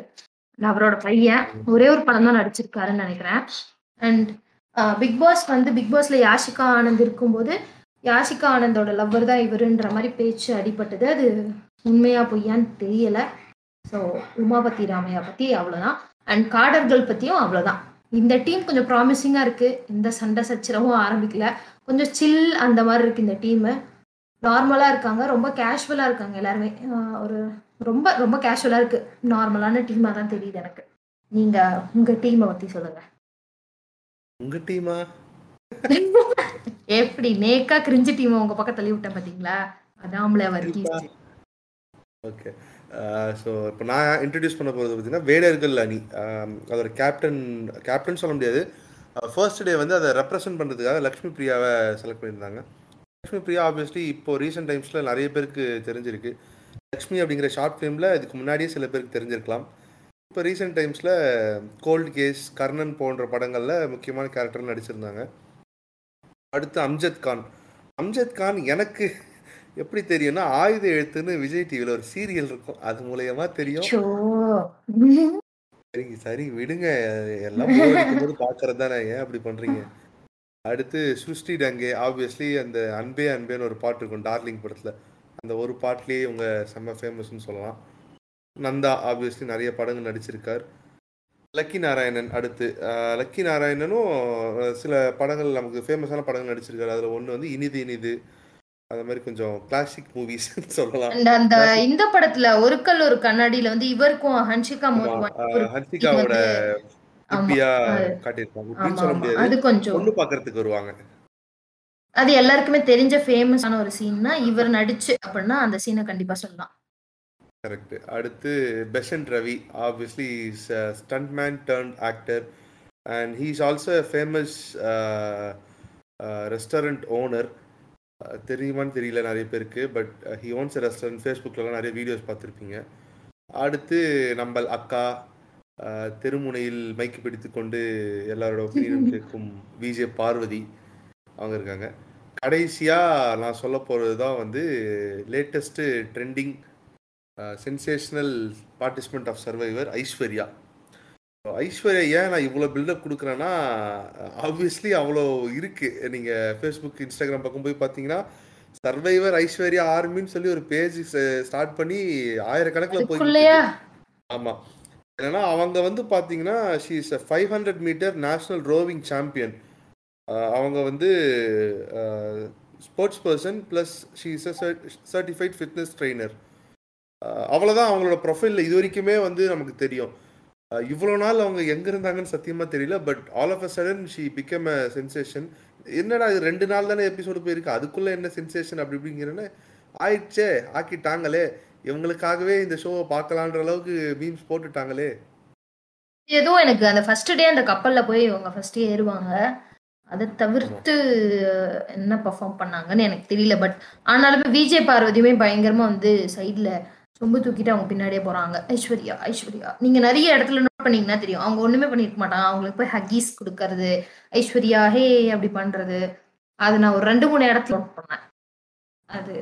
அவரோட பையன். ஒரே ஒரு படம் தான் நடிச்சிருக்காருன்னு நினைக்கிறேன். அண்ட் பிக் பாஸ் வந்து பிக் பாஸ்ல யாஷிகா ஆனந்த் இருக்கும்போது யாஷிகா ஆனந்தோட லவ்வர் தான் இவருன்ற மாதிரி பேச்சு அடிபட்டது. அது உண்மையா பொய்யான்னு தெரியல. ஸோ உமாபதி ராமையா பத்தி அவ்வளோதான் அண்ட் காடர்கள் பத்தியும் அவ்வளோதான் இந்த டீம் கொஞ்சம் ப்ராமிசிங்கா இருக்கு. இந்த சண்டை சச்சரவும் ஆரம்பிக்கல. கொஞ்சம் சில் அந்த மாதிரி இருக்கு இந்த டீம் நார்மலா இருக்காங்க. ரொம்ப கேஷுவலா இருக்காங்க எல்லாருமே. ஒரு ரொம்ப ரொம்ப கேஷுவலா இருக்கு. நார்மலான டீமா தான் தெரியுது எனக்கு. நீங்க உங்க டீமை பத்தி சொல்லுங்க. உங்க டீமா எப்படி? நேக்கா கிரிஞ்சு டீம் உங்க பக்கம் தள்ளி விட்டேன் பாத்தீங்களா? அதாமல வர்க்கீஸ் ஓகே ஸோ இப்போ நான் இன்ட்ரடியூஸ் பண்ண போகிறது பார்த்தீங்கன்னா வேடர்கள் அணி. Um, அதோட கேப்டன் கேப்டன் சொல்ல முடியாது. Uh, ஃபர்ஸ்ட் டே வந்து அதை ரெப்ரசென்ட் பண்ணுறதுக்காக லக்ஷ்மி பிரியாவை செலக்ட் பண்ணியிருந்தாங்க. லக்ஷ்மி பிரியா ஆப்வியஸ்லி இப்போ ரீசெண்ட் டைம்ஸில் நிறைய பேருக்கு தெரிஞ்சிருக்கு. லக்ஷ்மி அப்படிங்கிற ஷார்ட் ஃபிலிமில் இதுக்கு முன்னாடியே சில பேருக்கு தெரிஞ்சிருக்கலாம். இப்போ ரீசெண்ட் டைம்ஸில் கோல்ட் கேஸ் கர்ணன் போன்ற படங்களில் முக்கியமான கேரக்டர் நடிச்சிருந்தாங்க. அடுத்து அம்ஜத் கான். அம்ஜத் கான் எனக்கு எப்படி தெரியும்னா ஆயுத எழுத்துன்னு விஜய் டிவியில் ஒரு சீரியல் இருக்கும். அது மூலியமா தெரியும். சரிங்க சரி விடுங்க. எல்லாம் அடிக்கும்போது பார்க்கறது தானே ஏன் அப்படி பண்றீங்க? அடுத்து சுஷ்டி டங்கே ஆப்வியஸ்லி அந்த அன்பே அன்பேன்னு ஒரு பாட்டு இருக்கும் டார்லிங் படத்துல. அந்த ஒரு பாட்டுலயே இவங்க செம்ம ஃபேமஸ்னு சொல்லலாம். நந்தா ஆப்வியஸ்லி நிறைய படங்கள் நடிச்சிருக்கார். லக்கி நாராயணன் அடுத்து லக்கி நாராயணனும் சில படங்கள் நமக்கு ஃபேமஸான படங்கள் நடிச்சிருக்காரு. அதுல ஒன்று வந்து இனிது இனிது. அந்த மாதிரி கொஞ்சம் கிளாசிக் மூவிஸ் சொல்லலாம். அண்ட் அந்த இந்த படத்துல ஒரு கல் ஒரு கண்ணாடியில வந்து இவருக்கும் ஹன்ஷிகா மோட்வான் குட்டியா அது- காட்டியிருப்பாங்க. சொல்ல முடியாது. அது கொஞ்சம் பொண்ணு பாக்குறதுக்கு வருவாங்க. அது எல்லாருக்குமே தெரிஞ்ச ஃபேமஸான ஒரு சீன்னா இவர் நடிச்சு அப்படின்னா அந்த சீனை கண்டிப்பா சொல்லலாம். கரெக்ட் அடுத்து Besant Ravi obviously is stunt man turn actor and he is also famous restaurant owner தெரியுமான்னு தெரியல நிறைய பேருக்கு பட் ஹி ஓன்ஸ் ரெஸ்டாரண்ட் ஃபேஸ்புக்கிலலாம் நிறைய வீடியோஸ் பார்த்துருப்பீங்க. அடுத்து நம்ம அக்கா அஹ் தெருமுனையில் மைக்கு பிடித்து கொண்டு எல்லாரோட ஒப்பீனியன் கேட்கும் விஜே பார்வதி அவங்க இருக்காங்க. கடைசியாக நான் சொல்ல போகிறது தான் வந்து latest trending sensational participant of survivor Aishwarya. Aishwarya ஏன் நான் இவ்வளோ பில்டப் கொடுக்குறேன்னா ஆப்வியஸ்லி அவ்வளோ இருக்குது நீங்கள் ஃபேஸ்புக் இன்ஸ்டாகிராம் பக்கம் போய் பார்த்தீங்கன்னா சர்வைவர் ஐஸ்வர்யா ஆர்மின்னு சொல்லி ஒரு பேஜ் ஸ்டார்ட் பண்ணி ஆயிரக்கணக்கில் போய் ஆமாம் ஏன்னா அவங்க வந்து பார்த்தீங்கன்னா she is five hundred metre national rowing champion அவங்க வந்து sports person plus she is a certified fitness trainer அவ்வளோதான் அவங்களோட ப்ரொஃபைலில் இது வரைக்குமே வந்து நமக்கு தெரியும். இவ்வளோ நாள் அவங்க எங்கே இருந்தாங்கன்னு சத்தியமாக தெரியல but all of a sudden she become a sensation என்னடா இது ரெண்டு நாள் தானே எபிசோடு போயிருக்கு அதுக்குள்ளே என்ன சென்சேஷன் அப்படி இப்படிங்கிறேன்னு ஆயிடுச்சே ஆக்கிட்டாங்களே. இவங்களுக்காகவே இந்த ஷோவை பார்க்கலான்ற அளவுக்கு மீம்ஸ் போட்டுட்டாங்களே. ஏதோ எனக்கு அந்த ஃபர்ஸ்ட் டே அந்த கப்பல்ல போய் இவங்க ஃபர்ஸ்ட் ஏறுவாங்க. அதை தவிர்த்து என்ன பெர்ஃபார்ம் பண்ணாங்கன்னு எனக்கு தெரியல பட் ஆனாலுமே விஜய் பார்வதியுமே பயங்கரமா வந்து சைட்ல சொம்பு தூக்கிட்டு அவங்க பின்னாடியே போறாங்க. ஐஸ்வர்யா ஐஸ்வர்யா. நீங்க நிறைய இடத்துல நோட் பண்ணீங்கன்னா தெரியும். அவங்க ஒண்ணுமே பண்ணிருக்க மாட்டாங்க. அவங்களுக்கு போய் ஹக்கீஸ் கொடுக்கறது. ஐஸ்வர்யா ஹே அப்படி பண்றது. அது நான் ஒரு ரெண்டு மூணு இடத்துல நோட் பண்ணேன். அது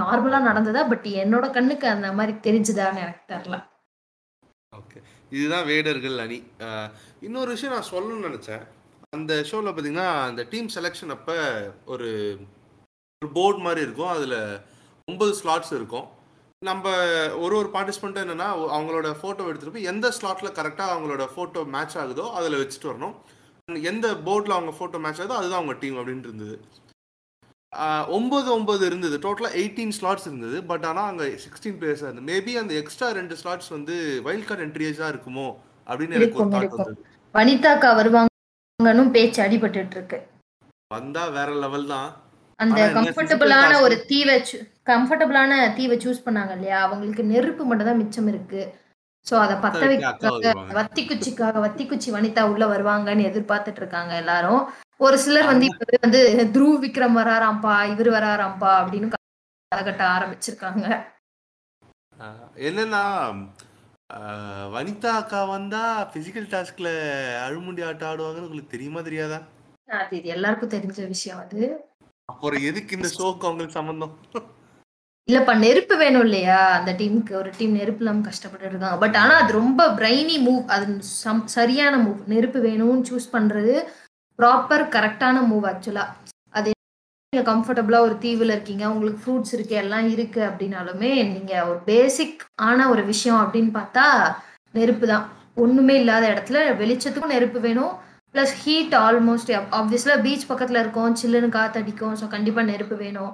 நார்மலா நடந்ததா? பட் என்னோட கண்ணுக்கு அந்த மாதிரி தெரிஞ்சுதான்னு எனக்கு தெரியல. ஓகே இதுதான் வேடர்கள் அணி. இன்னொரு விஷயம் நான் சொல்லணும்னு நினச்சேன். அந்த ஷோவில் பார்த்தீங்கன்னா அந்த டீம் செலெக்ஷன் அப்போ ஒரு ஒரு போர்டு மாதிரி இருக்கும். அதில் ஒன்பது ஸ்லாட்ஸ் இருக்கும். நம்ம ஒரு ஒரு பார்ட்டிசிபெண்ட்டும் என்னென்னா அவங்களோட ஃபோட்டோ எடுத்துகிட்டு போய் எந்த ஸ்லாட்டில் கரெக்டாக அவங்களோட ஃபோட்டோ மேட்ச் ஆகுதோ அதில் வச்சுட்டு வரணும். எந்த போர்டில் அவங்க ஃபோட்டோ மேட்ச் ஆகுதோ அதுதான் அவங்க டீம் அப்படின்ட்டு இருந்தது. ஆஹ் ஒன்பது ஒன்பது இருந்தது. டோட்டலாக எயிட்டீன் ஸ்லாட்ஸ் இருந்தது. பட் ஆனால் அங்கே சிக்ஸ்டீன் பிளேயர்ஸாக இருந்தது. மேபி அந்த எக்ஸ்ட்ரா ரெண்டு ஸ்லாட்ஸ் வந்து வைல்ட் கார்டு என்ட்ரியஸாக இருக்குமோ அப்படின்னு எனக்கு ஒரு தாட். வந்தது. வனிதாக்கா வருவாங்கன்னு பேச்சு அடிபட்டுட்டு இருக்கு. வந்தா வேற லெவல் தான். அந்த கம்ஃபர்டபுளான ஒரு தீவை கம்ஃபர்டபுளான தீவை சூஸ் பண்ணாங்க இல்லையா? அவங்களுக்கு நெருப்பு மட்டும் தான் மிச்சம் இருக்கு. சோ அத பத்த வைக்க அக்கா வைக்க வருவாங்க. வத்தி குச்சிக்காக வத்தி குச்சி வனிதா உள்ள வருவாங்கன்னு எதிர்பார்த்துட்டு இருக்காங்க எல்லாரும். ஒரு சிலர் வந்து இப்ப வந்து த்ருவ் விக்ரம் வராராம்பா இவர் வராராம்பா அப்படின்னு கட்ட ஆரம்பிச்சிருக்காங்க. என்னன்னா வனிதா அக்கா வந்தா பிசிக்கல் டாஸ்க்ல அழுமுண்டி ஆட்டம் ஆடுவாங்கன்னு உங்களுக்கு தெரியுமா தெரியாதா? அது இது எல்லாருக்கும் தெரிஞ்ச விஷயம் அது. அப்புறம் எதுக்கு இந்த ஷோக்கு அவங்களுக்கு சம்பந்தம்? இல்லப்பா நெருப்பு வேணும் இல்லையா? அந்த டீமுக்கு ஒரு டீம் நெருப்பு இல்லாமல் கஷ்டப்பட்டு இருக்காங்க பட் ஆனா அது ரொம்ப பிரைனி மூவ் அது சம்- சரியான மூவ் நெருப்பு வேணும்னு சூஸ் பண்றது ப்ராப்பர் கரெக்டான மூவ் ஆக்சுவலா அது நீங்க கம்ஃபர்டபுளா ஒரு தீவுல இருக்கீங்க உங்களுக்கு ஃப்ரூட்ஸ் இருக்கு எல்லாம் இருக்கு அப்படின்னாலுமே நீங்க ஒரு பேசிக் ஆன ஒரு விஷயம் அப்படின்னு பார்த்தா நெருப்பு தான். ஒண்ணுமே இல்லாத இடத்துல வெளிச்சத்துக்கும் நெருப்பு வேணும். ப்ளஸ் ஹீட் ஆல்மோஸ்ட் ஆப்வியஸ்லா பீச் பக்கத்தில் இருக்கும் சில்லுன்னு காத்தடிக்கும் ஸோ கண்டிப்பாக நெருப்பு வேணும்.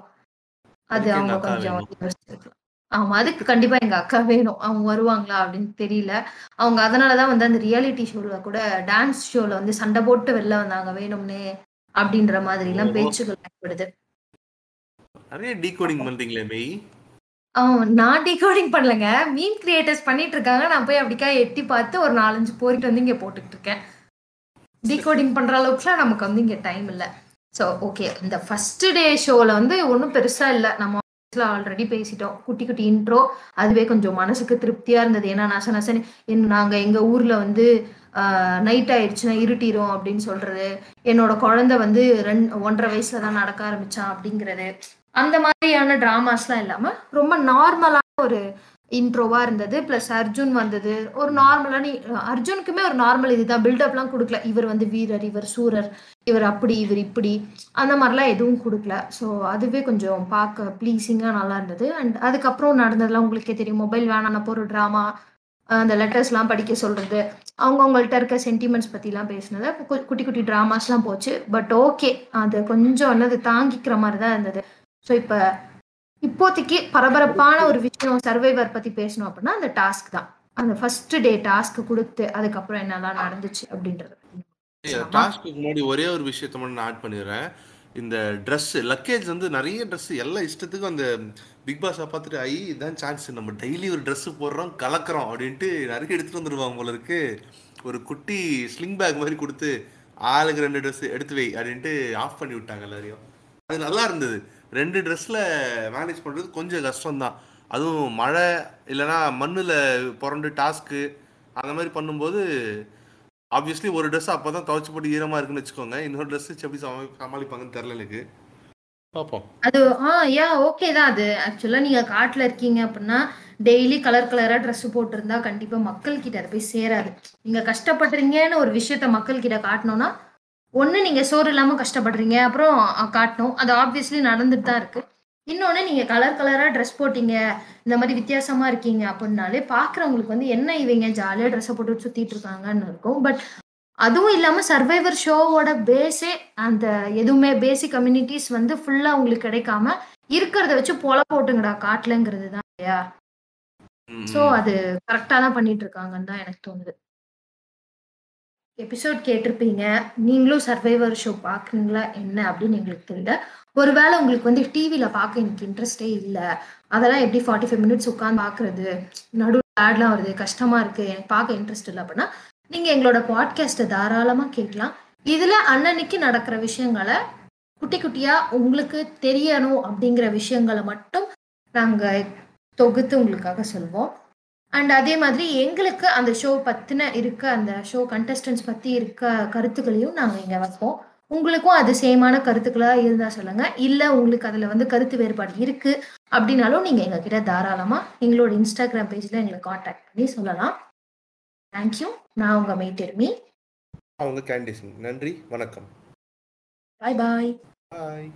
அது அதுக்கு அவங்க அக்கா கொஞ்சம் வேணும். யோசிச்சிருக்கலாம் ஆமா அதுக்கு கண்டிப்பா எங்க அக்கா வேணும். அவங்க வருவாங்களா அப்படின்னு தெரியல. அவங்க அதனாலதான் வந்து அந்த ரியாலிட்டி ஷோல கூட டான்ஸ் ஷோல வந்து சண்டை போட்டு வெளில வந்தாங்க வேணும்னு அப்படின்ற மாதிரி எல்லாம். பேச்சுகள் ஏற்படுது. நிறைய டீகோடிங் பண்றீங்களே மெய்? நான் டிகோடிங் பண்ணலங்க. மீன் கிரியேட்டர்ஸ் பண்ணிட்டு இருக்காங்க. நான் போய் அப்படிக்கா எட்டி பார்த்து ஒரு நாலஞ்சு போரிட்டு வந்து இங்க போட்டுக்கிட்டு இருக்கேன். டிகோடிங் பண்ற அளவுக்குலாம் நமக்கு வந்து இங்க டைம் இல்ல. ஸோ ஓகே இந்த ஃபர்ஸ்ட் டே ஷோவில் வந்து ஒன்றும் பெருசா இல்லை. நம்ம ஆல்ரெடி பேசிட்டோம். குட்டி குட்டி இன்ட்ரோ அதுவே கொஞ்சம் மனசுக்கு திருப்தியா இருந்தது. ஏன்னா நச நசன்னு என் நாங்க எங்க ஊர்ல வந்து நைட் ஆயிடுச்சுன்னா இருட்டிரும் அப்படின்னு சொல்றது. என்னோட குழந்தை வந்து ரெண்டு ஒன்றரை வயசுல தான் நடக்க ஆரம்பிச்சான் அப்படிங்கிறது. அந்த மாதிரியான டிராமாஸ்லாம் இல்லாம ரொம்ப நார்மலான ஒரு இன்ட்ரோவா இருந்தது பிளஸ் அர்ஜுன் வந்தது. ஒரு நார்மலான அர்ஜுனுக்குமே ஒரு நார்மல் இதுதான். பில்டப்லாம் கொடுக்கல. இவர் வந்து வீரர் இவர் சூரர் இவர் அப்படி இவர் இப்படி. அந்த மாதிரிலாம் எதுவும் கொடுக்கல. ஸோ அதுவே கொஞ்சம் பார்க்க ப்ளீஸிங்காக நல்லா இருந்தது. அண்ட் அதுக்கப்புறம் நடந்ததுலாம் உங்களுக்கே தெரியும். மொபைல் வேணானப்போ ஒரு ட்ராமா அந்த லெட்டர்ஸ்லாம் படிக்க சொல்கிறது அவங்கவுங்கள்ட்ட இருக்க சென்டிமெண்ட்ஸ் பற்றிலாம் பேசினது. கு- குட்டி குட்டி ட்ராமாஸ்லாம் போச்சு. பட் ஓகே அது கொஞ்சம் என்னது தாங்கிக்கிற மாதிரி தான் இருந்தது. ஸோ இப்போ இப்போதைக்கு பரபரப்பான ஒரு விஷயம் சர்வைவர் பற்றி பேசணும் அப்படின்னா அந்த டாஸ்க் தான். அந்த ஃபர்ஸ்ட் டே டாஸ்க் கொடுத்து அதுக்கப்புறம் என்னெல்லாம் நடந்துச்சு அப்படின்றது? டாஸ்க்கு முன்னாடி ஒரே ஒரு விஷயத்த மட்டும் நான் ஆட் பண்ணிடுறேன். இந்த Dress லக்கேஜ் வந்து நிறைய Dress எல்லா இஷ்டத்துக்கும் அந்த பிக் பாஸை பார்த்துட்டு ஐ இதான் சான்ஸ் நம்ம டெய்லி ஒரு Dress போடுறோம் கலக்கிறோம் அப்படின்ட்டு நிறைய எடுத்துட்டு வந்துருவாங்க போல இருக்கு. ஒரு குட்டி ஸ்லிங் பேக் மாதிரி கொடுத்து ஆளுக்கு ரெண்டு Dress எடுத்து வை அப்படின்ட்டு ஆஃப் பண்ணி விட்டாங்க எல்லாரையும். அது நல்லா இருந்தது. ரெண்டு ட்ரெஸ்ஸில் மேனேஜ் பண்ணுறது கொஞ்சம் கஷ்டம்தான். அதுவும் மழை இல்லைன்னா மண்ணில் புரண்டு டாஸ்க்கு அந்த மாதிரி பண்ணும்போது ஆப்வியஸ்லி ஒரு ட்ரெஸ் அப்போ தான் துவைச்சு போட்டு ஈரமாக இருக்குன்னு வச்சுக்கோங்க. இன்னொரு ட்ரெஸ் எப்படி சமாளி சமாளிப்பாங்கன்னு தெரில எனக்கு. பார்ப்போம் அது ஆ யா ஓகே தான் அது. ஆக்சுவலா நீங்க காட்டுல இருக்கீங்க அப்படின்னா டெய்லி கலர் கலரா Dress போட்டிருந்தா கண்டிப்பா மக்கள் கிட்ட அது போய் சேராது. நீங்க கஷ்டப்படுறீங்கன்னு ஒரு விஷயத்த மக்கள் கிட்ட காட்டணும்னா ஒண்ணு நீங்க சோறு இல்லாம கஷ்டப்படுறீங்க. அப்புறம் காட்டணும். அது ஆப்வியஸ்லி நடந்துட்டு தான் இருக்கு. இன்னொன்னு நீங்க கலர் கலரா ட்ரெஸ் போட்டீங்க. இந்த மாதிரி வித்தியாசமா இருக்கீங்க அப்படின்னாலே பாக்குறவங்களுக்கு வந்து என்ன இவங்க ஜாலியா ட்ரெஸ்ஸை போட்டு சுத்திட்டு இருக்காங்கன்னு இருக்கும். பட் அதுவும் இல்லாம சர்வைவர் ஷோவோட பேஸே அந்த எதுவுமே பேசிக் கம்யூனிட்டிஸ் வந்து ஃபுல்லா உங்களுக்கு கிடைக்காம இருக்கிறத வச்சு பொல போட்டுங்கடா காட்டுலங்கிறது தான் இல்லையா? சோ அது கரெக்டா தான் பண்ணிட்டு இருக்காங்கன்னு தான் எனக்கு தோணுது. எபிசோட் கேட்டிருப்பீங்க. நீங்களும் சர்வைவர் ஷோ பார்க்குறீங்களா? என்ன அப்படின்னு எங்களுக்கு தெரியல. ஒருவேளை உங்களுக்கு வந்து டிவியில் பார்க்க எனக்கு இன்ட்ரெஸ்டே இல்லை. அதெல்லாம் எப்படி ஃபார்ட்டி ஃபைவ் மினிட்ஸ் உட்காந்து பார்க்குறது? நடுவில் ஆட்லாம் வருது கஷ்டமாக இருக்குது எனக்கு பார்க்க இன்ட்ரெஸ்ட் இல்லை அப்படின்னா நீங்கள் எங்களோட பாட்காஸ்ட்டை தாராளமாக கேட்கலாம். இதில் அன்னன்னைக்கு நடக்கிற விஷயங்களை குட்டி குட்டியாக உங்களுக்கு தெரியணும் அப்படிங்கிற விஷயங்களை மட்டும் நாங்கள் தொகுத்து உங்களுக்காக சொல்வோம். அண்ட் அதே மாதிரி எங்களுக்கு அந்த ஷோ பத்தின இருக்க அந்த ஷோ கண்டஸ்டன்ஸ் பத்தி இருக்க கருத்துக்களையும் நாங்க இங்க வைப்போம். உங்களுக்கும் அது சேமான கருத்துக்களா இருந்தா சொல்லுங்க. இல்ல உங்களுக்கு அதுல வந்து கருத்து வேறுபாடு இருக்கு அப்படின்னாலும் நீங்க எங்க கிட்ட தாராளமா எங்களோட இன்ஸ்டாகிராம் பேஜ்ல எங்களை காண்டாக்ட் பண்ணி சொல்லலாம். தேங்க்யூ நான் உங்க மெய்டெர்மி அவங்க கேண்டிசிங் நன்றி. வணக்கம். பாய் பாய் பாய்